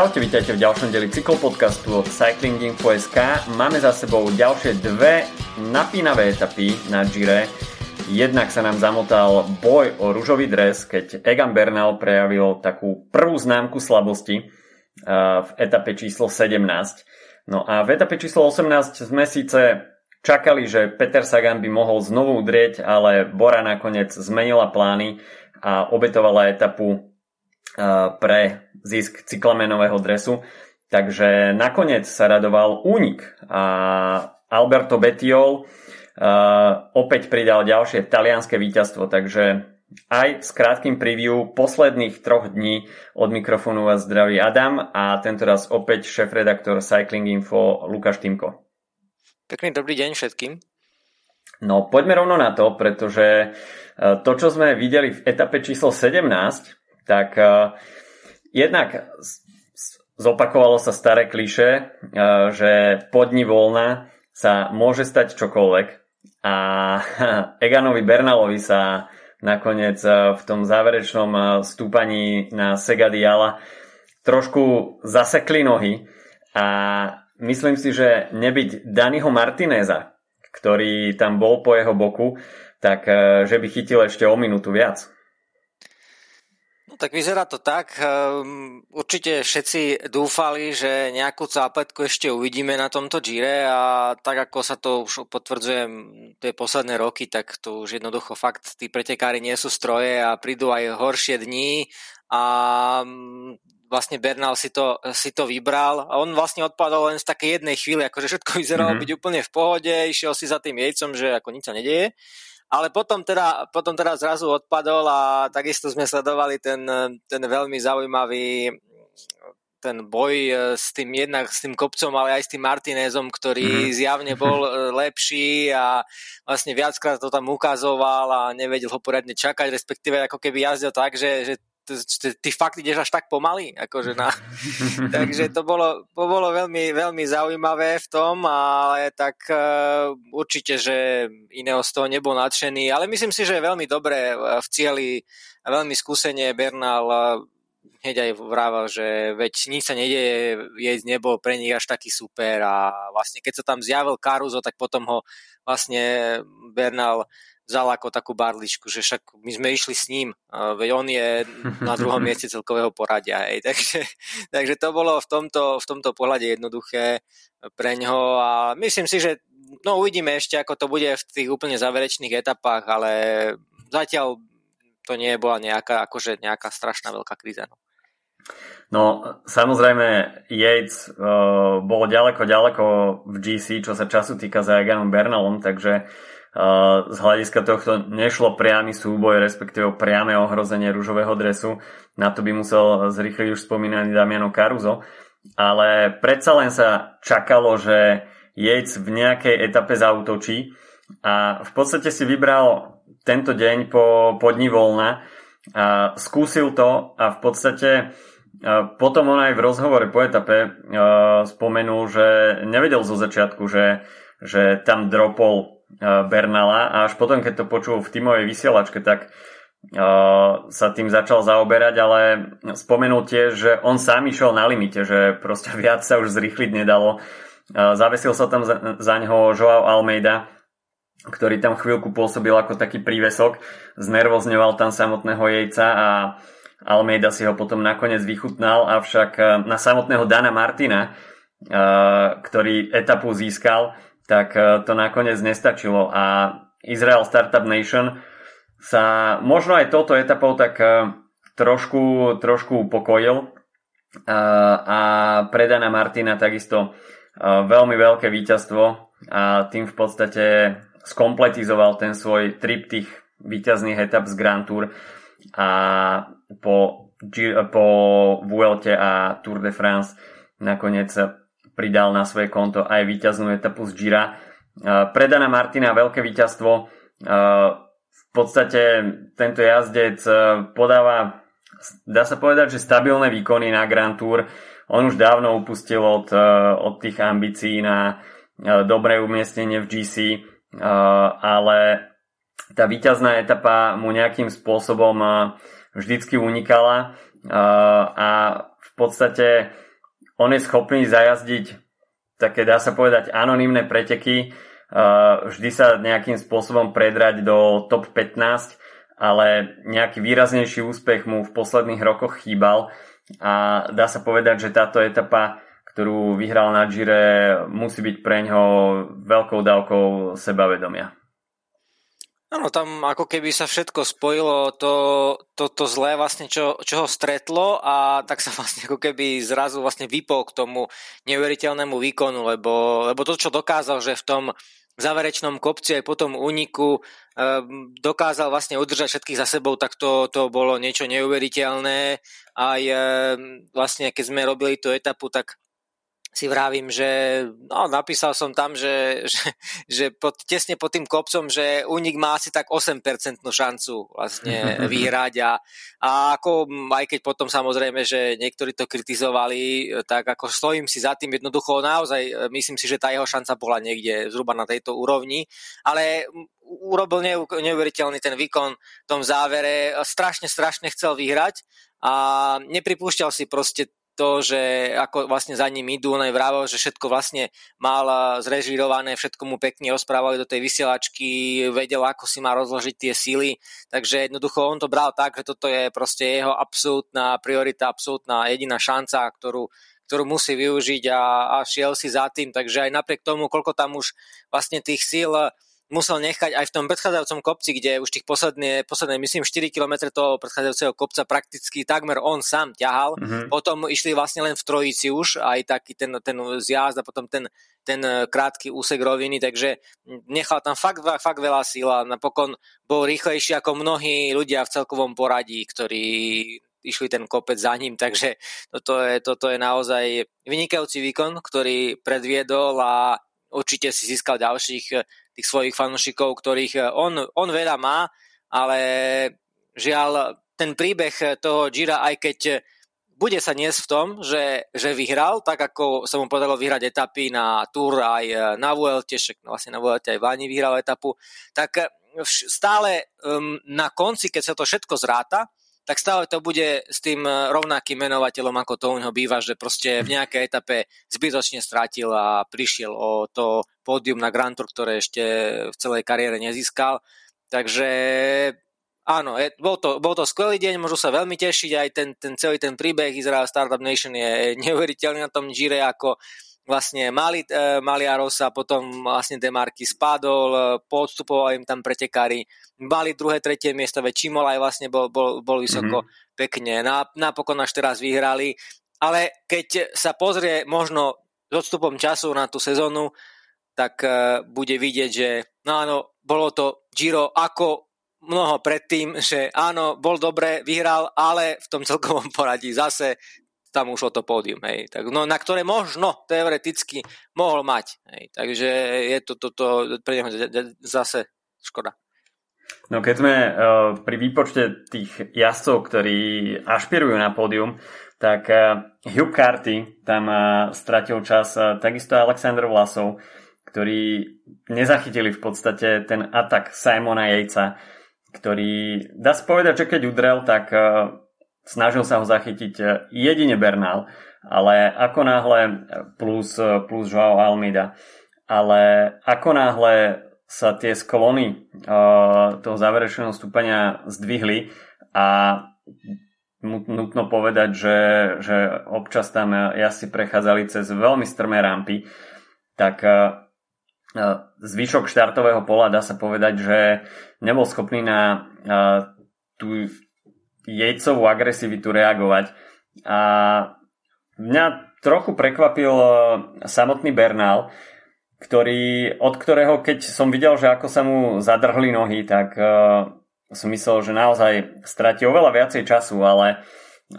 Čaute, vítajte v ďalšom deli cyklopodcastu od Cyclinginfo.sk. Máme za sebou ďalšie dve napínavé etapy na Gire. Jednak sa nám zamotal boj o rúžový dres, keď Egan Bernal prejavil takú prvú známku slabosti v etape číslo 17. No a v etape číslo 18 sme síce čakali, že Peter Sagan by mohol znovu udrieť, ale Bora nakoniec zmenila plány a obetovala etapu pre zisk cyklamenového dresu. Takže nakoniec sa radoval únik a Alberto Bettiol opäť pridal ďalšie talianské víťazstvo, takže aj s krátkým preview posledných troch dní od mikrofónu vás zdraví Adam a tento raz opäť šéf-redaktor Cycling Info Lukáš Timko. Pekný dobrý deň všetkým. No poďme rovno na to, pretože to, čo sme videli v etape číslo 17, tak uh, jednak zopakovalo sa staré kliše, uh, že po dni voľna sa môže stať čokoľvek a Eganovi Bernalovi sa nakoniec uh, v tom záverečnom stúpaní na Segadiala trošku zasekli nohy a myslím si, že nebyť Daniho Martineza, ktorý tam bol po jeho boku, tak že by chytil ešte o minútu viac. Tak vyzerá to tak. Ehm, určite všetci dúfali, že nejakú zápletku ešte uvidíme na tomto Gire a tak ako sa to už potvrdzuje tie posledné roky, tak to už jednoducho fakt tí pretekári nie sú stroje a prídu aj horšie dni a vlastne Bernal si to, si to vybral a on vlastne odpadol len z také jednej chvíli, akože všetko vyzeralo mm-hmm. byť úplne v pohode, išiel si za tým jejcom, že ako nič sa nedieje ale potom teda, potom teda zrazu odpadol a takisto sme sledovali ten, ten veľmi zaujímavý ten boj e, s tým jednak s tým kopcom, ale aj s tým Martinezom, ktorý mm. zjavne bol e, lepší a vlastne viackrát to tam ukazoval a nevedel ho poriadne čakať, respektíve ako keby jazdil tak, že, že ty fakt ideš až tak pomaly, akože na... takže to bolo, to bolo veľmi, veľmi zaujímavé v tom, ale tak uh, určite, že iného z toho nebol nadšený, ale myslím si, že je veľmi dobré v cieli, veľmi skúsenie Bernal hneď aj vrával, že veď nič sa nedieje, jej nebol pre nich až taký super a vlastne keď sa tam zjavil Caruso, tak potom ho vlastne Bernal vzal ako takú barličku, že však my sme išli s ním, veď on je na druhom mieste celkového poradia. Hej. Takže, takže to bolo v tomto, v tomto pohľade jednoduché pre ňo a myslím si, že no uvidíme ešte, ako to bude v tých úplne záverečných etapách, ale zatiaľ to nie bola nejaká, akože nejaká strašná veľká kríza. No. No, samozrejme, Yates uh, bol ďaleko, ďaleko v GC, čo sa času týka za Eganom Bernalom, takže z hľadiska tohto nešlo priamy súboj, respektíve priame ohrozenie rúžového dresu. Na to by musel zrýchliť už spomínaný Damiano Caruso. Ale predsa len sa čakalo, že Yates v nejakej etape zautočí a v podstate si vybral tento deň po, po dni voľna a skúsil to a v podstate potom on aj v rozhovore po etape spomenul, že nevedel zo začiatku, že, že tam dropol Bernala a až potom, keď to počul v tímovej vysielačke, tak uh, sa tým začal zaoberať, ale spomenul tiež, že on sám išiel na limite, že proste viac sa už zrýchliť nedalo. Uh, zavesil sa tam za, za neho Joao Almeida, ktorý tam chvíľku pôsobil ako taký prívesok, znervozňoval tam samotného jejca a Almeida si ho potom nakoniec vychutnal, avšak na samotného Dana Martina, ktorý etapu získal, tak e, to nakoniec nestačilo a Israel Startup Nation sa možno aj touto etapou tak e, trošku, trošku upokojil e, a predana Martina takisto veľmi veľké víťazstvo a tým v podstate skompletizoval ten svoj triptych víťazných etap z Grand Tour a po, po Vuelte a Tour de France nakoniec pridal na svoje konto aj víťaznú etapu z Gira. Predana Martina veľké víťazstvo. V podstate tento jazdec podáva, dá sa povedať, že stabilné výkony na Grand Tour. On už dávno upustil od, od tých ambícií na dobré umiestnenie v GC, ale tá víťazná etapa mu nejakým spôsobom vždycky unikala a v podstate on je schopný zajazdiť také, dá sa povedať, anonimné preteky, vždy sa nejakým spôsobom predrať do top 15, ale nejaký výraznejší úspech mu v posledných rokoch chýbal a dá sa povedať, že táto etapa, ktorú vyhral na Gire, musí byť pre ňo veľkou dávkou sebavedomia. Áno, tam ako keby sa všetko spojilo, to, to, to zlé vlastne, čo, čo ho stretlo a tak sa vlastne ako keby zrazu vlastne vypol k tomu neuveriteľnému výkonu, lebo, lebo to, čo dokázal, že v tom záverečnom kopci aj potom úniku e, dokázal vlastne udržať všetkých za sebou, tak to, to bolo niečo neuveriteľné. Aj e, vlastne, keď sme robili tú etapu, tak si vravím, že no, napísal som tam, že, že, že pod, tesne pod tým kopcom, že únik má asi tak 8% šancu vlastne vyhrať a, a ako, aj keď potom samozrejme, že niektorí to kritizovali, tak ako stojím si za tým jednoducho naozaj, e, myslím si, že tá jeho šanca bola niekde zhruba na tejto úrovni, ale urobil neuveriteľný ten výkon v tom závere, strašne, strašne chcel vyhrať a nepripúšťal si proste to, že ako vlastne za ním idú, on aj vravel, že všetko vlastne mal zrežirované, všetko mu pekne rozprávali do tej vysielačky, vedel, ako si má rozložiť tie síly, takže jednoducho on to bral tak, že toto je proste jeho absolútna priorita, absolútna jediná šanca, ktorú, ktorú musí využiť a, a šiel si za tým, takže aj napriek tomu, koľko tam už vlastne tých síl musel nechať aj v tom predchádzajúcom kopci, kde už tých posledné, posledné myslím 4 km toho predchádzajúceho kopca prakticky takmer on sám ťahal. Mm-hmm. Potom išli vlastne len v trojici už, aj taký ten, ten zjazd a potom ten, ten krátky úsek roviny, takže nechal tam fakt, fakt veľa síl a napokon bol rýchlejší ako mnohí ľudia v celkovom poradí, ktorí išli ten kopec za ním, takže toto je, toto je naozaj vynikajúci výkon, ktorý predviedol a určite si získal ďalších tých svojich fanúšikov, ktorých eh, on, on veľa má, ale žiaľ ten príbeh toho Gira, aj keď bude sa niesť v tom, že, že vyhral, tak ako sa mu podarilo vyhrať etapy na Tour aj eh, na Vuelte, však vlastne na Vuelte aj Vani vyhral etapu, tak eh, stále um, na konci, keď sa to všetko zráta, tak stále to bude s tým eh, rovnakým menovateľom, ako to u neho býva, že proste v nejakej etape zbytočne strátil a prišiel o to pódium na Grand Tour, ktoré ešte v celej kariére nezískal. Takže áno, je, bol, to, bol to skvelý deň, môžu sa veľmi tešiť, aj ten, ten celý ten príbeh Izrael Startup Nation je neuveriteľný na tom Gire, ako vlastne mali, e, Maliarov sa potom vlastne Demarky spadol, e, podstupoval im tam pretekári, mali druhé, tretie miesto, veď Čimol aj vlastne bol, bol, bol vysoko mm-hmm. pekne, napokon až teraz vyhrali, ale keď sa pozrie možno s odstupom času na tú sezónu, tak uh, bude vidieť, že no áno, bolo to Giro ako mnoho predtým, že áno, bol dobre, vyhral, ale v tom celkovom poradí zase tam ušlo to pódium, hej. Tak, no, na ktoré možno teoreticky mohol mať. Hej. Takže je to toto pre neho zase škoda. No keď sme uh, pri výpočte tých jazdcov, ktorí ašpirujú na pódium, tak uh, Hugh Carty tam uh, stratil čas, uh, takisto Alexander Vlasov, ktorí nezachytili v podstate ten atak Simona Jejca, ktorý, dá sa povedať, že keď udrel, tak uh, snažil sa ho zachytiť e, jedine Bernal, ale ako náhle e, plus, e, plus Joao Almeida, ale ako náhle sa tie sklony uh, toho záverečného stúpania zdvihli a nutno povedať, že, že občas tam jazdci prechádzali cez veľmi strmé rampy, tak uh, zvyšok štartového pola dá sa povedať, že nebol schopný na uh, tú jejcovú agresivitu reagovať. A mňa trochu prekvapil e, samotný Bernal, ktorý, od ktorého, keď som videl, že ako sa mu zadrhli nohy, tak uh, som myslel, že naozaj stratí oveľa viacej času, ale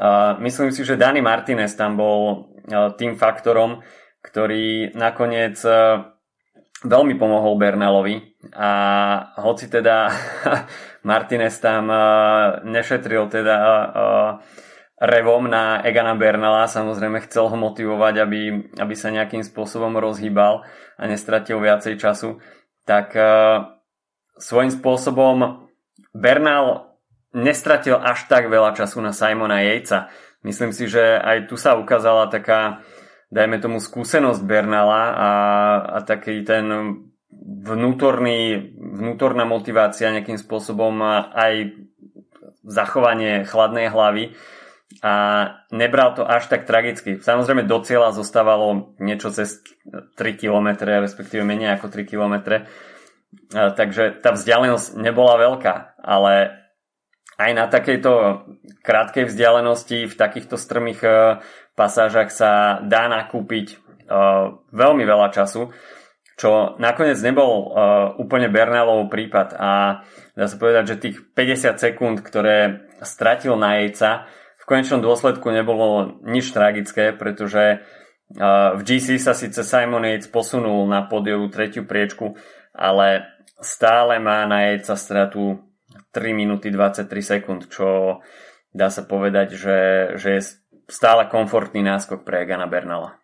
uh, myslím si, že Dani Martinez tam bol uh, tým faktorom, ktorý nakoniec uh, veľmi pomohol Bernalovi a hoci teda Martinez tam uh, nešetril teda uh, revom na Egana Bernala, samozrejme chcel ho motivovať, aby, aby sa nejakým spôsobom rozhýbal a nestratil viacej času, tak uh, svojím spôsobom Bernal nestratil až tak veľa času na Simona Jejca. Myslím si, že aj tu sa ukázala taká dajme tomu skúsenosť Bernala a, a taký ten vnútorný, vnútorná motivácia nejakým spôsobom aj zachovanie chladnej hlavy. A nebral to až tak tragicky. Samozrejme do cieľa zostávalo niečo cez 3 km, respektíve menej ako 3 km, takže tá vzdialenosť nebola veľká, ale aj na takejto krátkej vzdialenosti v takýchto strmých e, pasážach sa dá nakúpiť e, veľmi veľa času, čo nakoniec nebol e, úplne Bernalov prípad a dá sa povedať, že tých 50 sekúnd, ktoré stratil na jejca, v konečnom dôsledku nebolo nič tragické, pretože v GC sa síce Simon Yates posunul na podiovú tretiu priečku, ale stále má na jejca stratu 3 minúty 23 sekúnd, čo dá sa povedať, že, že je stále komfortný náskok pre Egana Bernala.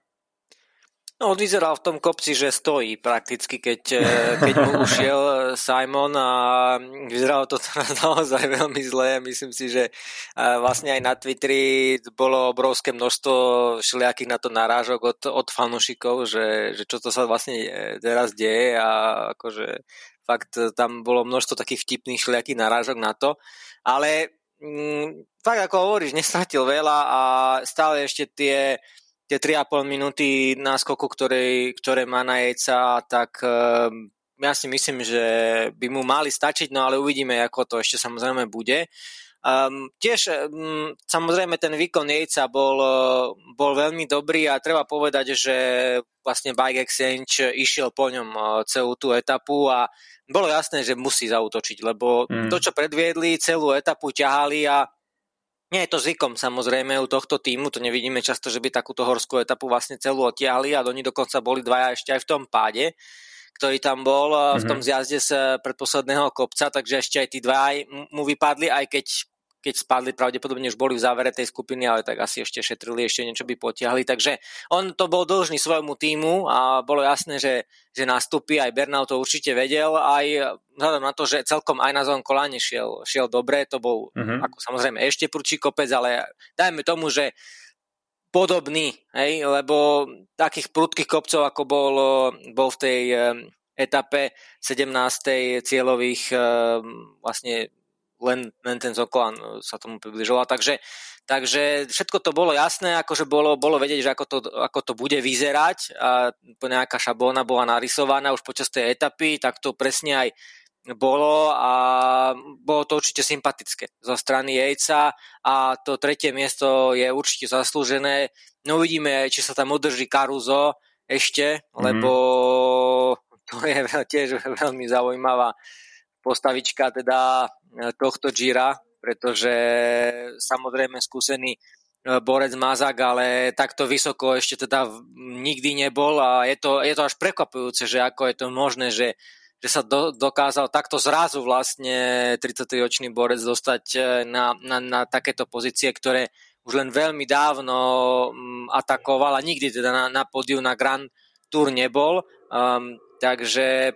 No, on vyzeral v tom kopci, že stojí prakticky, keď, eh, keď mu ušiel Simon a vyzeralo to teraz naozaj veľmi zle. Myslím si, že eh, vlastne aj na Twitteri bolo obrovské množstvo všelijakých na to narážok od, od fanúšikov, že, že čo to sa vlastne eh, teraz deje a akože Fakt tam bolo množstvo takých vtipných všelijakých narážok na to. Ale mm, tak ako hovoríš, nestratil veľa a stále ešte tie, tie 3,5 minúty náskoku, ktoré, ktoré má na jejca, tak e, ja si myslím, že by mu mali stačiť, no ale uvidíme, ako to ešte samozrejme bude. Um, tiež um, samozrejme ten výkon Jejca bol, bol veľmi dobrý a treba povedať, že vlastne Bike Exchange išiel po ňom celú tú etapu a bolo jasné, že musí zautočiť, lebo mm. to, čo predviedli, celú etapu ťahali a nie je to zvykom samozrejme u tohto týmu, to nevidíme často, že by takúto horskú etapu vlastne celú otiahli a oni dokonca boli dvaja ešte aj v tom páde ktorý tam bol mm-hmm. v tom mhm. zjazde z predposledného kopca, takže ešte aj tí dva mu vypadli, aj keď keď spadli, pravdepodobne už boli v závere tej skupiny, ale tak asi ešte šetrili, ešte niečo by potiahli. Takže on to bol dlžný svojmu týmu a bolo jasné, že, že nastúpi, aj Bernal to určite vedel, aj vzhľadom na to, že celkom aj na zón koláne šiel, šiel dobre, to bol uh-huh. ako samozrejme ešte prúčí kopec, ale dajme tomu, že podobný, hej, lebo takých prudkých kopcov, ako bol, bol v tej etape 17. cieľových vlastne len, len ten Zoklan e, sa tomu približoval. Takže, takže všetko to bolo jasné, akože bolo, bolo vedieť, že ako to, ako to bude vyzerať a nejaká šablóna bola narysovaná už počas tej etapy, tak to presne aj bolo a bolo to určite sympatické zo strany Jejca a to tretie miesto je určite zaslúžené. No uvidíme, či sa tam udrží Karuzo ešte, mm-hmm. lebo to je tiež veľmi zaujímavá postavička teda e, tohto Gira, pretože samozrejme skúsený e, borec Mazak, ale takto vysoko ešte teda nikdy nebol a je to, je to až prekvapujúce, že ako je to možné, že, že sa do, dokázal takto zrazu vlastne 33-ročný borec dostať e, na, na, na takéto pozície, ktoré už len veľmi dávno atakoval a nikdy teda na, na pódiu na Grand Tour nebol. Um, takže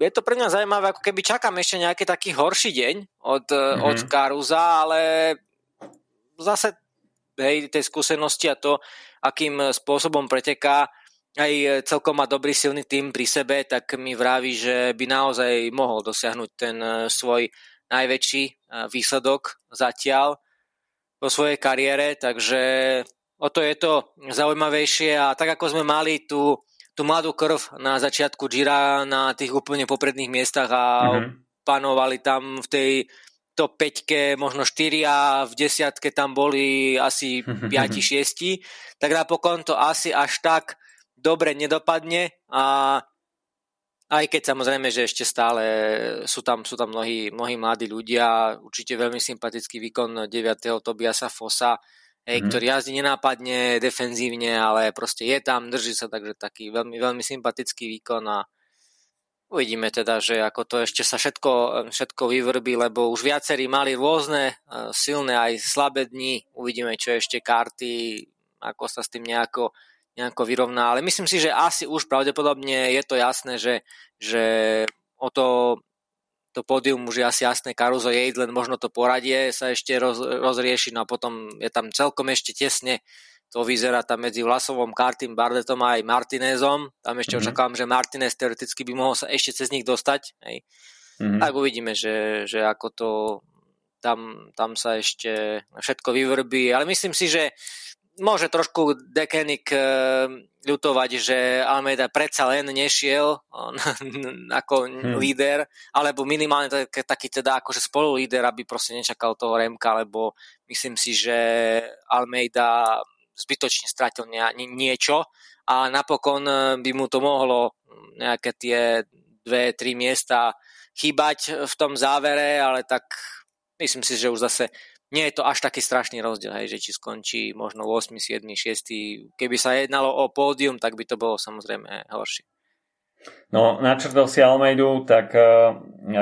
je to pre mňa zaujímavé, ako keby čakám ešte nejaký taký horší deň od, mm-hmm. od Karuza, ale zase hej, tej skúsenosti a to, akým spôsobom preteká, aj celkom má dobrý silný tým pri sebe, tak mi vraví, že by naozaj mohol dosiahnuť ten e, svoj najväčší e, výsledok zatiaľ vo svojej kariére, takže o to je to zaujímavejšie a tak ako sme mali tu tú mladú krv na začiatku Gira na tých úplne popredných miestach a mm-hmm. panovali tam v tej top 5 možno 4 a v desiatke tam boli asi 5-6, tak napokon to asi až tak dobre nedopadne a aj keď samozrejme, že ešte stále sú tam, sú tam mnohí, mnohí mladí ľudia, určite veľmi sympatický výkon 9. Tobiasa Fosa, hej, mm. ktorý jazdí nenápadne, defenzívne, ale proste je tam, drží sa, takže taký veľmi, veľmi sympatický výkon a uvidíme teda, že ako to ešte sa všetko, všetko vyvrbí, lebo už viacerí mali rôzne e, silné aj slabé dni, uvidíme, čo ešte karty, ako sa s tým nejako, nejako vyrovná, ale myslím si, že asi už pravdepodobne je to jasné, že, že o to to pódium už je asi jasné, Caruso Yates, len možno to poradie sa ešte roz, rozrieši, no a potom je tam celkom ešte tesne to vyzerá tam medzi Vlasovom, Kartým, Barletom a aj Martinezom. Tam ešte mm-hmm. očakávam, že Martinez teoreticky by mohol sa ešte cez nich dostať. Hej. Mm-hmm. Tak uvidíme, že, že ako to tam, tam sa ešte všetko vyvrbí. Ale myslím si, že môže trošku Dekenik e, ľutovať, že Almeida predsa len nešiel ako hmm. líder, alebo minimálne taký teda akože spolu líder, aby proste nečakal toho Remka, lebo myslím si, že Almeida zbytočne stratil niečo a napokon e, by mu to mohlo nejaké tie dve, tri miesta chýbať v tom závere, ale tak myslím si, že už zase nie je to až taký strašný rozdiel, hej, že či skončí možno 8, 7, 6. Keby sa jednalo o pódium, tak by to bolo samozrejme horšie. No, načrtol si Almeidu, tak uh,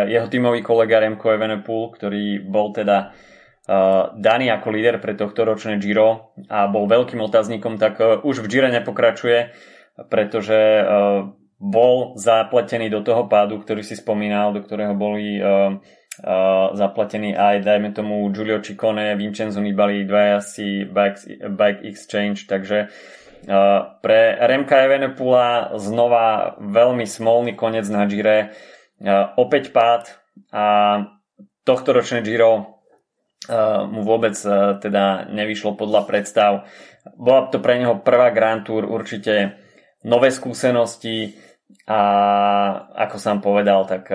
jeho tímový kolega Remco Evenepoel, ktorý bol teda uh, daný ako líder pre tohto ročné Giro a bol veľkým otáznikom, tak uh, už v Gire nepokračuje, pretože uh, bol zapletený do toho pádu, ktorý si spomínal, do ktorého boli uh, uh, zaplatení aj, dajme tomu, Giulio Ciccone, Vincenzo Nibali, dva asi bike, bike exchange, takže uh, pre Remka Evenepula znova veľmi smolný koniec na Gire, uh, opäť pád a tohto ročné Giro mu vôbec teda nevyšlo podľa predstav. Bola to pre neho prvá Grand Tour, určite nové skúsenosti a ako som povedal, tak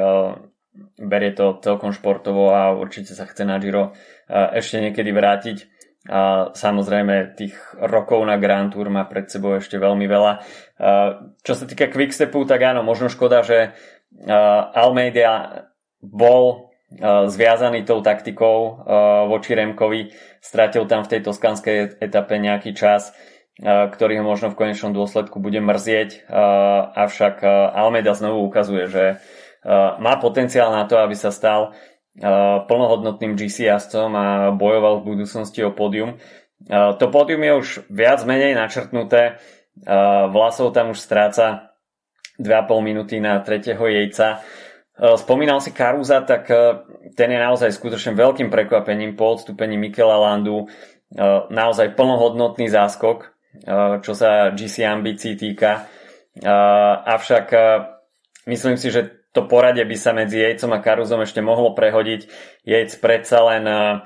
berie to celkom športovo a určite sa chce na Giro ešte niekedy vrátiť. A samozrejme tých rokov na Grand Tour má pred sebou ešte veľmi veľa. Čo sa týka Quickstepu, tak áno, možno škoda, že Almeida bol zviazaný tou taktikou voči Remkovi, stratil tam v tej toskanskej etape nejaký čas, ktorý ho možno v konečnom dôsledku bude mrzieť, avšak Almeida znovu ukazuje, že má potenciál na to, aby sa stal eh, plnohodnotným GC a bojoval v budúcnosti o pódium. Eh, to pódium je už viac menej načrtnuté. Vlasov tam už stráca 2,5 minúty na tretieho jejca. Spomínal si Karuza, tak ten je naozaj skutočne veľkým prekvapením po odstúpení Mikela Landu. Naozaj plnohodnotný záskok, čo sa GC ambícií týka. Avšak myslím si, že to poradie by sa medzi Jejcom a Karuzom ešte mohlo prehodiť. Jejc predsa len uh,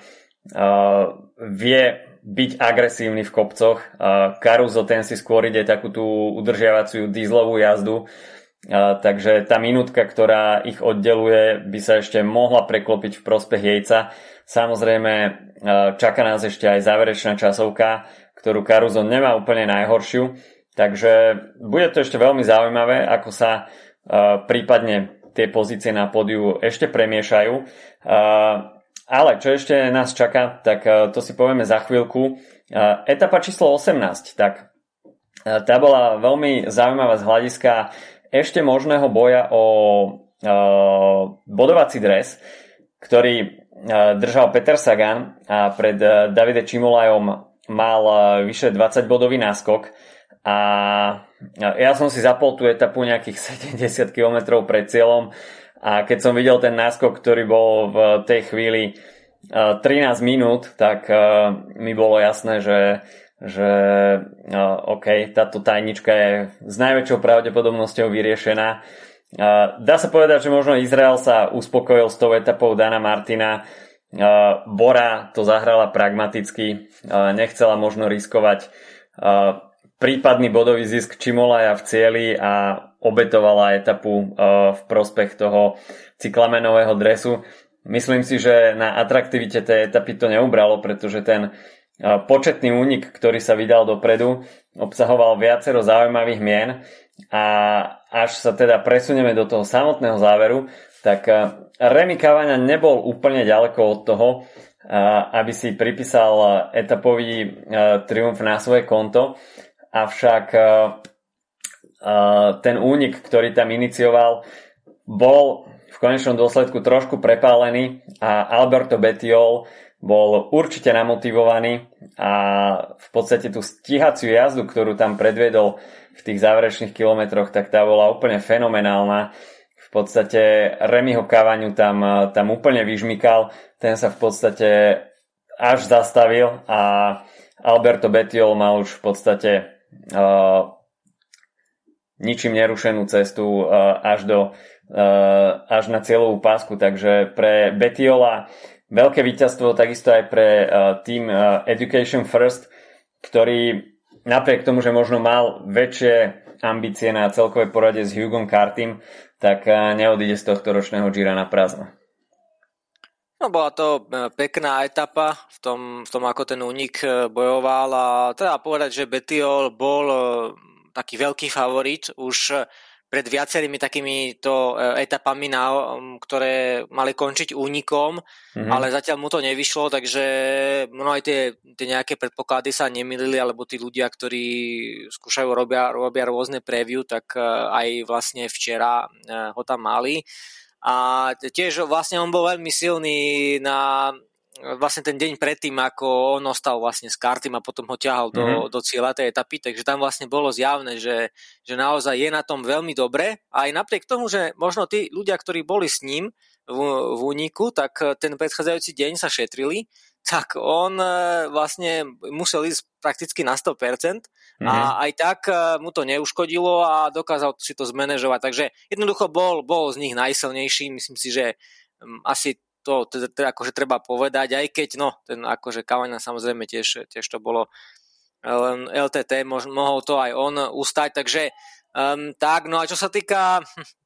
vie byť agresívny v kopcoch. Uh, Karuzo ten si skôr ide takú tú udržiavaciu dízlovú jazdu. Uh, takže tá minútka, ktorá ich oddeluje, by sa ešte mohla preklopiť v prospech Jejca. Samozrejme, uh, čaká nás ešte aj záverečná časovka, ktorú Karuzo nemá úplne najhoršiu. Takže bude to ešte veľmi zaujímavé, ako sa uh, prípadne tie pozície na pódiu ešte premiešajú. Ale čo ešte nás čaká, tak to si povieme za chvíľku. Etapa číslo 18, tak tá bola veľmi zaujímavá z hľadiska ešte možného boja o bodovací dres, ktorý držal Peter Sagan a pred Davide Čimolajom mal vyše 20 bodový náskok a ja som si zapol tú etapu nejakých 70 km pred cieľom a keď som videl ten náskok, ktorý bol v tej chvíli 13 minút, tak mi bolo jasné, že, že OK, táto tajnička je s najväčšou pravdepodobnosťou vyriešená. Dá sa povedať, že možno Izrael sa uspokojil s tou etapou Dana Martina. Bora to zahrala pragmaticky, nechcela možno riskovať prípadný bodový zisk Čimolaja v cieli a obetovala etapu e, v prospech toho cyklamenového dresu. Myslím si, že na atraktivite tej etapy to neubralo, pretože ten e, početný únik, ktorý sa vydal dopredu, obsahoval viacero zaujímavých mien a až sa teda presunieme do toho samotného záveru, tak e, Remy Cavagna nebol úplne ďaleko od toho, aby si pripísal etapový triumf na svoje konto avšak uh, uh, ten únik, ktorý tam inicioval, bol v konečnom dôsledku trošku prepálený a Alberto Betiol bol určite namotivovaný a v podstate tú stíhaciu jazdu, ktorú tam predviedol v tých záverečných kilometroch, tak tá bola úplne fenomenálna. V podstate Remyho Kavaňu tam, tam úplne vyžmykal, ten sa v podstate až zastavil a Alberto Betiol má už v podstate ničím nerušenú cestu uh, až, do, uh, až na cieľovú pásku, takže pre Betiola veľké víťazstvo, takisto aj pre uh, tým uh, Education First, ktorý napriek tomu, že možno mal väčšie ambície na celkové porade s Hugom Cartym, tak uh, neodíde z tohto ročného Gira na prázdno. No bola to e, pekná etapa v tom, v tom ako ten únik e, bojoval a treba povedať, že Betiol bol e, taký veľký favorit už pred viacerými takýmito etapami, na, ktoré mali končiť únikom, mm-hmm. ale zatiaľ mu to nevyšlo, takže no aj tie, tie nejaké predpoklady sa nemilili, alebo tí ľudia, ktorí skúšajú, robia, robia rôzne preview, tak aj vlastne včera ho tam mali. A tiež vlastne on bol veľmi silný na vlastne ten deň predtým, ako on ostal vlastne s kartým a potom ho ťahal do, mm-hmm. do cieľa tej etapy, takže tam vlastne bolo zjavné, že, že naozaj je na tom veľmi dobre a aj napriek tomu, že možno tí ľudia, ktorí boli s ním v, v úniku, tak ten predchádzajúci deň sa šetrili, tak on e, vlastne musel ísť prakticky na 100% mm-hmm. a mhm. aj tak e, mu to neuškodilo a dokázal si to zmanéžovať. Takže jednoducho bol, bol z nich najsilnejší. Myslím si, že asi to teda akože treba povedať, aj keď no, ten akože Kavana samozrejme tiež, tiež to bolo len LTT, mohol to aj on ustať, takže Um, tak, no a čo sa týka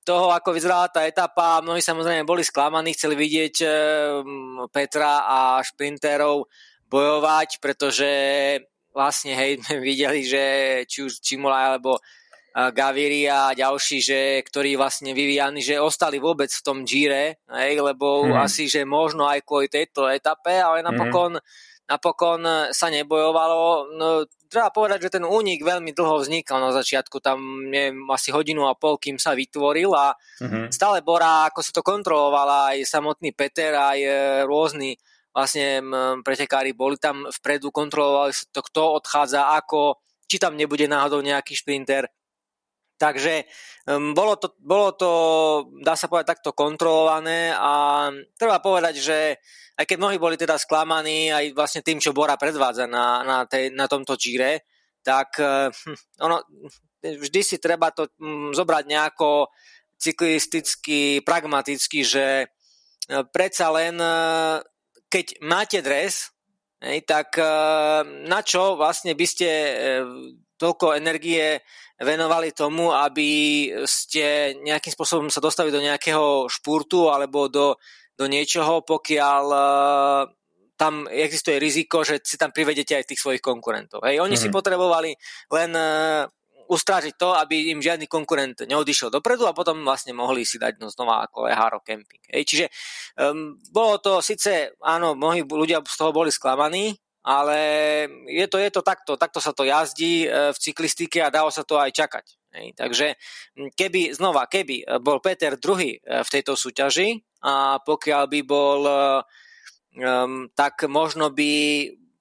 toho, ako vyzerala tá etapa, mnohí samozrejme boli sklamaní, chceli vidieť um, Petra a šprinterov bojovať, pretože vlastne, hej, videli, že či už Čimola alebo Gaviri a ďalší, že, ktorí vlastne vyvíjani, že ostali vôbec v tom Gire, hej, lebo hmm. asi, že možno aj kvôli tejto etape, ale napokon hmm napokon sa nebojovalo. No, treba povedať, že ten únik veľmi dlho vznikal na začiatku, tam je asi hodinu a pol, kým sa vytvoril a mm-hmm. stále Bora, ako sa to kontrolovala, aj samotný Peter, aj e, rôzni vlastne pretekári boli tam vpredu, kontrolovali to, kto odchádza, ako, či tam nebude náhodou nejaký šprinter. Takže um, bolo, to, bolo to, dá sa povedať, takto kontrolované a treba povedať, že aj keď mnohí boli teda sklamaní aj vlastne tým, čo Bora predvádza na, na, tej, na tomto Gire, tak hm, ono, vždy si treba to hm, zobrať nejako cyklisticky, pragmaticky, že e, predsa len e, keď máte dres, hej, tak e, na čo vlastne by ste toľko energie venovali tomu, aby ste nejakým spôsobom sa dostali do nejakého špurtu alebo do, do niečoho, pokiaľ uh, tam existuje riziko, že si tam privedete aj tých svojich konkurentov. Hej, oni mm-hmm. si mhm. potrebovali len ustrážiť to, aby im žiadny konkurent neodišiel dopredu a potom vlastne mohli si dať no znova ako Eharo Camping. Hej, čiže um, bolo to síce, áno, mnohí ľudia z toho boli sklamaní, ale je to, je to takto, takto sa to jazdí e, v cyklistike a dalo sa to aj čakať. Hej. Takže keby, znova, keby bol Peter druhý e, v tejto súťaži a pokiaľ by bol, um, tak možno by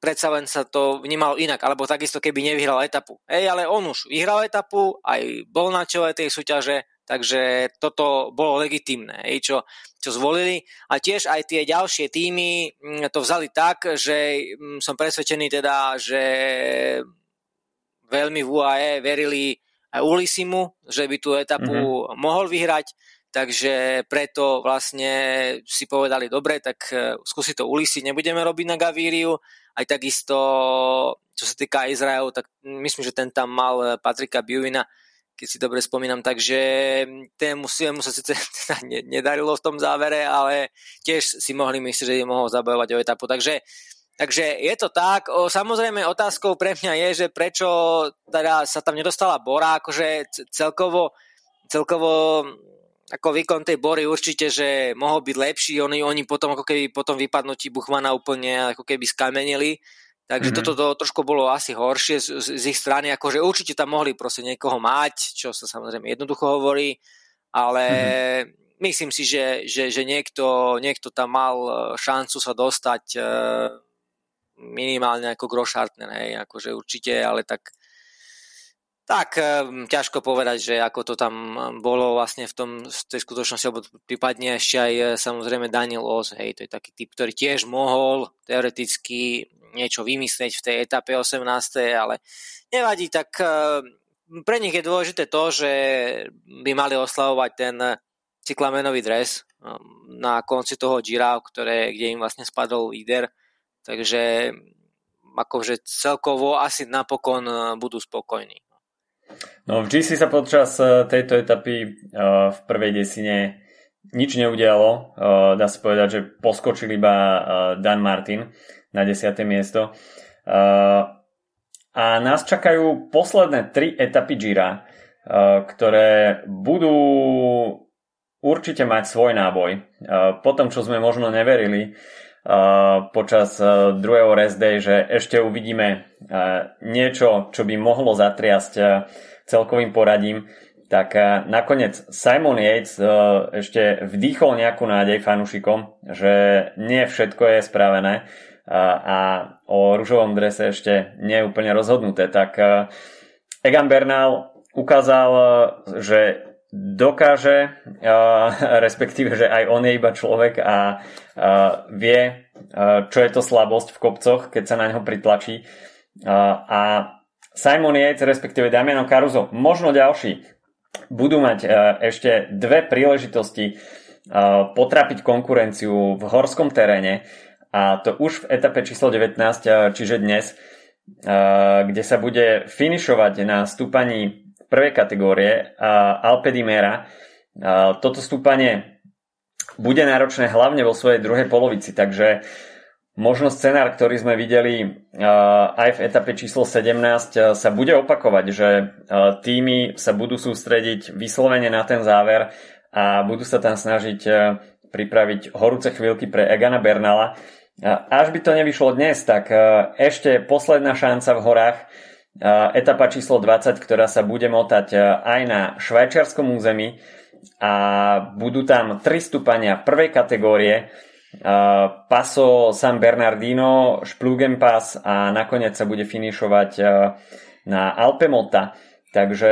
predsa len sa to vnímalo inak, alebo takisto keby nevyhral etapu. Hej, ale on už vyhral etapu, aj bol na čele tej súťaže, Takže toto bolo legitimné, čo, čo zvolili. A tiež aj tie ďalšie týmy mm, to vzali tak, že mm, som presvedčený teda, že veľmi v UAE verili aj Ulisimu, že by tú etapu mm-hmm. mohol vyhrať, takže preto vlastne si povedali, dobre, tak e, skúsi to Ulisi, nebudeme robiť na Gavíriu, aj takisto, čo sa týka Izraelu, tak myslím, že ten tam mal Patrika Biuvina, keď si dobre spomínam, takže tému mu sa síce teda nedarilo v tom závere, ale tiež si mohli myslieť, že mohol zabojovať o etapu. Takže, takže je to tak. O, samozrejme otázkou pre mňa je, že prečo teda sa tam nedostala Bora, akože celkovo, celkovo ako výkon tej Bory určite, že mohol byť lepší, oni, oni potom ako keby potom vypadnutí Buchmana úplne ako keby skamenili, Takže mm-hmm. toto to trošku bolo asi horšie z, z, z ich strany, akože určite tam mohli proste niekoho mať, čo sa samozrejme jednoducho hovorí, ale mm-hmm. myslím si, že, že, že niekto, niekto tam mal e, šancu sa dostať e, minimálne ako Grošartner, hej, akože určite, ale tak tak e, ťažko povedať, že ako to tam bolo vlastne v, tom, v tej skutočnosti, alebo prípadne ešte aj samozrejme Daniel Oz, hej, to je taký typ, ktorý tiež mohol teoreticky niečo vymyslieť v tej etape 18. ale nevadí, tak uh, pre nich je dôležité to, že by mali oslavovať ten cyklamenový dres na konci toho Gira, ktoré, kde im vlastne spadol líder. Takže akože celkovo asi napokon budú spokojní. No v GC sa počas tejto etapy uh, v prvej desine nič neudialo. Uh, dá sa povedať, že poskočil iba Dan Martin na 10. miesto. A nás čakajú posledné tri etapy Gira, ktoré budú určite mať svoj náboj. Po tom, čo sme možno neverili počas druhého rest day, že ešte uvidíme niečo, čo by mohlo zatriasť celkovým poradím, tak nakoniec Simon Yates ešte vdýchol nejakú nádej fanúšikom, že nie všetko je spravené a o ružovom drese ešte nie je úplne rozhodnuté. Tak Egan Bernal ukázal, že dokáže, respektíve, že aj on je iba človek a vie, čo je to slabosť v kopcoch, keď sa na neho pritlačí. A Simon Yates, respektíve Damiano Caruso, možno ďalší, budú mať ešte dve príležitosti potrapiť konkurenciu v horskom teréne a to už v etape číslo 19, e, čiže dnes, kde sa bude finišovať na stúpaní prvej kategórie Alpe di Mera. Toto stúpanie bude náročné hlavne vo svojej druhej polovici, takže možno scenár, ktorý sme videli aj v etape číslo 17, uh, sa bude opakovať, že týmy sa budú sústrediť vyslovene na ten záver a budú sa tam snažiť pripraviť horúce chvíľky pre Egana Bernala. Až by to nevyšlo dnes, tak ešte posledná šanca v horách, etapa číslo 20, ktorá sa bude motať aj na švajčiarskom území. A budú tam tri stúpania prvej kategórie, Paso San Bernardino, Pass a nakoniec sa bude finišovať na Alpemota. Takže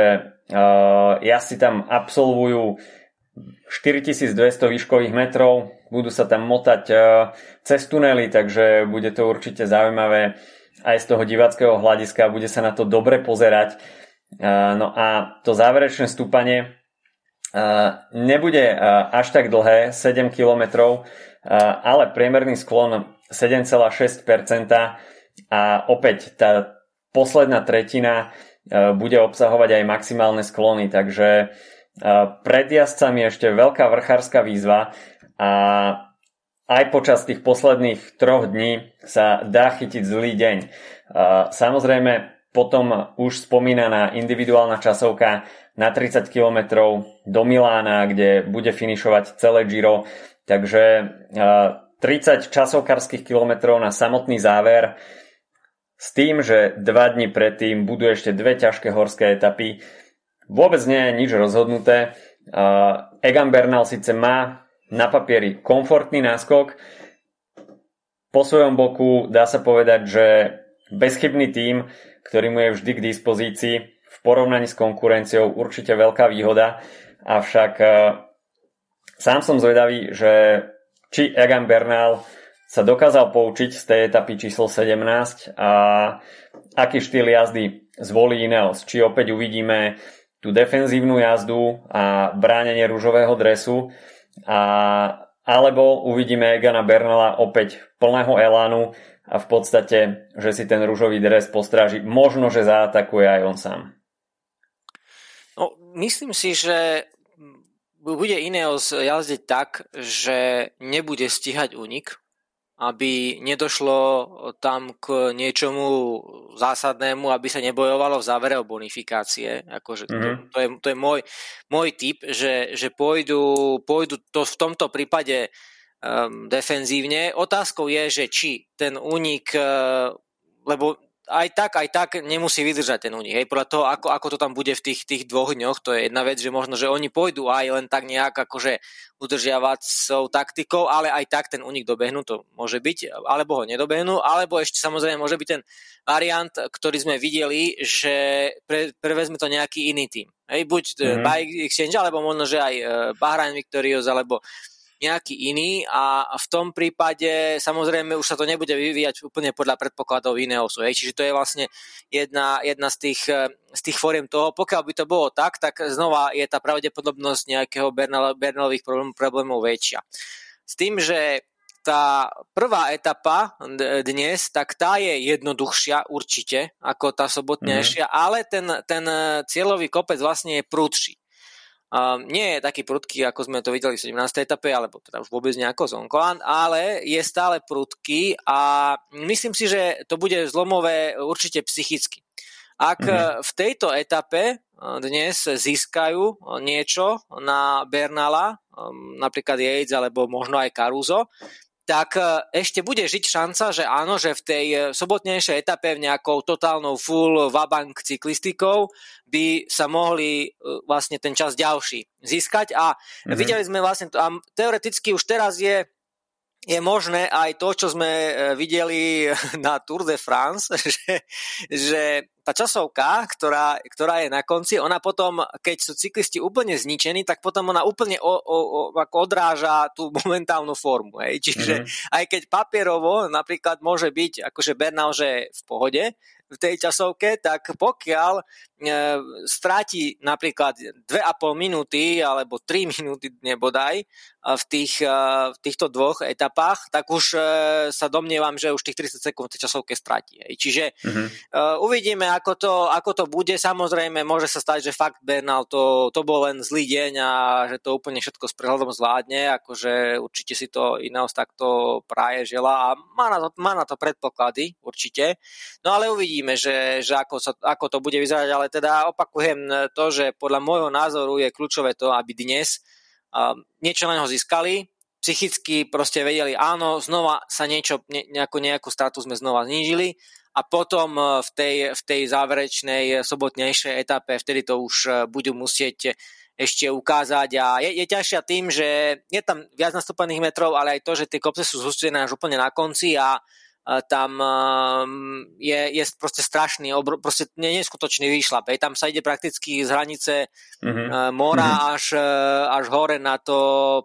jazdci tam absolvujú 4200 výškových metrov, budú sa tam motať cez tunely, takže bude to určite zaujímavé aj z toho diváckého hľadiska, bude sa na to dobre pozerať. No a to záverečné stúpanie nebude až tak dlhé, 7 kilometrov, ale priemerný sklon 7,6% a opäť tá posledná tretina bude obsahovať aj maximálne sklony, takže pred jazdcami ešte veľká vrchárska výzva a aj počas tých posledných troch dní sa dá chytiť zlý deň. Samozrejme, potom už spomínaná individuálna časovka na 30 km do Milána, kde bude finišovať celé Giro Takže 30 časovkarských kilometrov na samotný záver s tým, že dva dní predtým budú ešte dve ťažké horské etapy. Vôbec nie je nič rozhodnuté. Egan Bernal síce má na papieri komfortný náskok. Po svojom boku dá sa povedať, že bezchybný tím, ktorý mu je vždy k dispozícii, v porovnaní s konkurenciou určite veľká výhoda, avšak Sám som zvedavý, že či Egan Bernal sa dokázal poučiť z tej etapy číslo 17 a aký štýl jazdy zvolí Ineos. Či opäť uvidíme tú defenzívnu jazdu a bránenie rúžového dresu a, alebo uvidíme Egana Bernala opäť plného elánu a v podstate, že si ten rúžový dres postráži. Možno, že zaatakuje aj on sám. No, myslím si, že bude Ineos jazdiť tak, že nebude stíhať únik, aby nedošlo tam k niečomu zásadnému, aby sa nebojovalo v závere o bonifikácie. Akože to, mhm. to, je, to je môj, môj tip, že, že pôjdu, pôjdu to v tomto prípade um, defenzívne. Otázkou je, že či ten únik, uh, lebo aj tak, aj tak nemusí vydržať ten únik. Hej, podľa toho, ako, ako to tam bude v tých, tých dvoch dňoch, to je jedna vec, že možno, že oni pôjdu aj len tak nejak akože udržiavať svojou taktikou, ale aj tak ten únik dobehnú, to môže byť, alebo ho nedobehnú, alebo ešte samozrejme môže byť ten variant, ktorý sme videli, že pre, prevezme to nejaký iný tým. Hej, buď mm-hmm. Bike Exchange, alebo možno, že aj uh, Bahrain Victorious, alebo nejaký iný a v tom prípade samozrejme už sa to nebude vyvíjať úplne podľa predpokladov iného sú. Čiže to je vlastne jedna, jedna z, tých, z tých fóriem toho. Pokiaľ by to bolo tak, tak znova je tá pravdepodobnosť nejakého Bernelových problémov väčšia. S tým, že tá prvá etapa dnes, tak tá je jednoduchšia určite ako tá sobotnejšia, mm. ale ten, ten cieľový kopec vlastne je prúdší. Um, nie je taký prudký, ako sme to videli v 17. etape, alebo teda už vôbec nejako Zonkolan, ale je stále prudký a myslím si, že to bude zlomové určite psychicky. Ak mm-hmm. v tejto etape dnes získajú niečo na Bernala, napríklad Yates alebo možno aj Caruso, tak e, ešte bude žiť šanca, že áno, že v tej e, sobotnejšej etape v nejakou totálnou full vabank cyklistikou by sa mohli e, vlastne ten čas ďalší získať a mm-hmm. videli sme vlastne, a teoreticky už teraz je je možné aj to, čo sme videli na Tour de France, že, že tá časovka, ktorá, ktorá je na konci, ona potom, keď sú cyklisti úplne zničení, tak potom ona úplne o, o, o, ako odráža tú momentálnu formu. Hej. Čiže mm-hmm. aj keď papierovo napríklad môže byť akože Bernal, že v pohode, v tej časovke, tak pokiaľ e, stráti napríklad 2,5 minúty alebo 3 minúty nebodaj v, tých, v týchto dvoch etapách, tak už e, sa domnievam, že už tých 30 sekúnd časovke stratí. Čiže e, uvidíme, ako to, ako to bude. Samozrejme, môže sa stať, že fakt Bernal to, to bol len zlý deň a že to úplne všetko s prehľadom zvládne, akože určite si to Ineos takto práje, žela a má na to, má na to predpoklady, určite. No ale uvidíme že, že ako, sa, ako to bude vyzerať, ale teda opakujem to, že podľa môjho názoru je kľúčové to, aby dnes niečo na neho získali, psychicky proste vedeli, áno, znova sa niečo, ne, nejakú, nejakú stratu sme znova znížili a potom uh, v tej, v tej záverečnej sobotnejšej etape, vtedy to už uh, budú musieť ešte ukázať a je, je ťažšia tým, že je tam viac nastúpených metrov, ale aj to, že tie kopce sú zústené až úplne na konci a tam ehm, je, je proste strašný, obro, proste neskutočný výšlap. Hej. Tam sa ide prakticky z hranice mm-hmm. mora mm-hmm. Až, e, až hore na to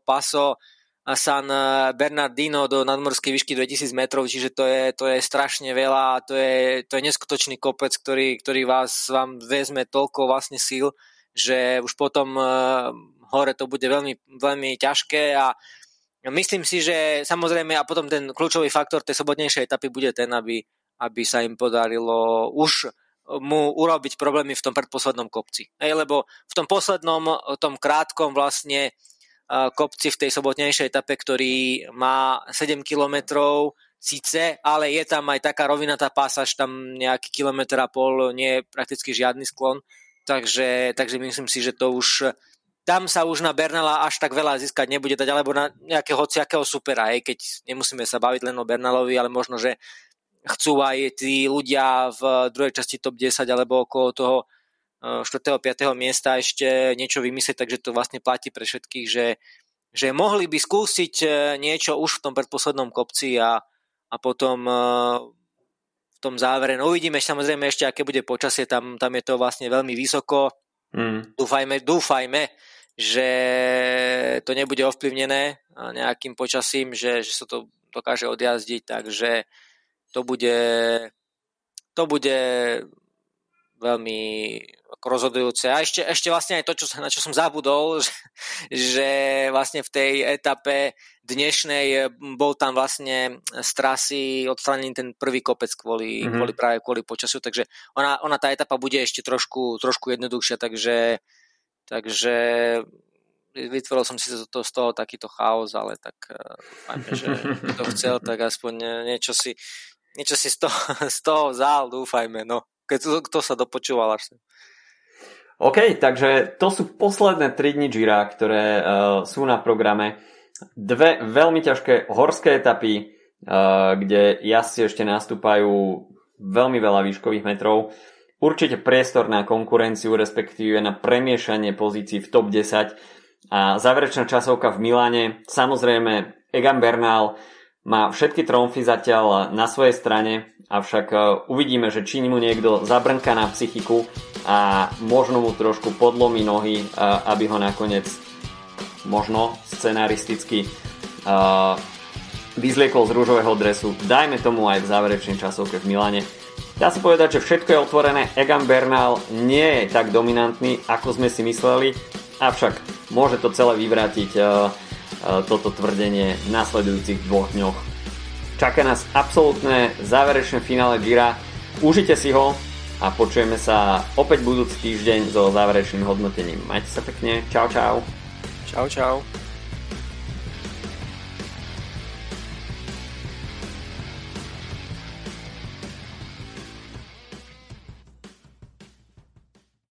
paso San Bernardino do nadmorskej výšky 2000 metrov, čiže to je, to je strašne veľa, to je, to je neskutočný kopec, ktorý, ktorý vás vám vezme toľko vlastne síl, že už potom uh, hore to bude veľmi, veľmi ťažké a Myslím si, že samozrejme a potom ten kľúčový faktor tej sobotnejšej etapy bude ten, aby, aby sa im podarilo už mu urobiť problémy v tom predposlednom kopci. Ej, lebo v tom poslednom, tom krátkom vlastne kopci v tej sobotnejšej etape, ktorý má 7 kilometrov síce, ale je tam aj taká rovinatá pásaž, tam nejaký kilometr a pol, nie je prakticky žiadny sklon, takže, takže myslím si, že to už tam sa už na Bernala až tak veľa získať nebude dať, alebo na nejakého hociakého supera, aj keď nemusíme sa baviť len o Bernalovi, ale možno, že chcú aj tí ľudia v druhej časti top 10 alebo okolo toho 4. Eh, 5. miesta ešte niečo vymyslieť, takže to vlastne platí pre všetkých, že, že mohli by skúsiť eh, niečo už v tom predposlednom kopci a, a potom eh, v tom závere. No uvidíme samozrejme ešte, aké bude počasie, tam, tam je to vlastne veľmi vysoko. Mm. Dúfajme, dúfajme, že to nebude ovplyvnené nejakým počasím, že, že sa to dokáže odjazdiť, takže to bude, to bude veľmi rozhodujúce. A ešte, ešte vlastne aj to, čo, na čo som zabudol, že, že vlastne v tej etape dnešnej bol tam vlastne z trasy odstranený ten prvý kopec kvôli, mm-hmm. kvôli práve kvôli počasiu, takže ona, ona tá etapa bude ešte trošku, trošku jednoduchšia, takže Takže vytvoril som si to, to z toho takýto chaos, ale tak dúfajme, že kto chcel, tak aspoň niečo si, niečo si z toho, z toho vzal, dúfajme, no. Keď kto sa dopočúval až sem. OK, takže to sú posledné 3 dni Gira, ktoré uh, sú na programe. Dve veľmi ťažké horské etapy, uh, kde jazdci ešte nastúpajú veľmi veľa výškových metrov určite priestor na konkurenciu, respektíve na premiešanie pozícií v top 10 a záverečná časovka v Miláne. Samozrejme, Egan Bernal má všetky tromfy zatiaľ na svojej strane, avšak e, uvidíme, že či mu niekto zabrnka na psychiku a možno mu trošku podlomí nohy, e, aby ho nakoniec možno scenaristicky uh, vyzliekol z rúžového dresu, dajme tomu aj v záverečnej časovke v Milane. Dá sa povedať, že všetko je otvorené, Egan Bernal nie je tak dominantný, ako sme si mysleli, avšak môže to celé vyvrátiť uh, uh, toto tvrdenie v nasledujúcich dvoch dňoch. Čaká nás absolútne záverečné finále Gira, užite si ho a počujeme sa opäť budúci týždeň so záverečným hodnotením. Majte sa pekne, čau čau. Čau čau.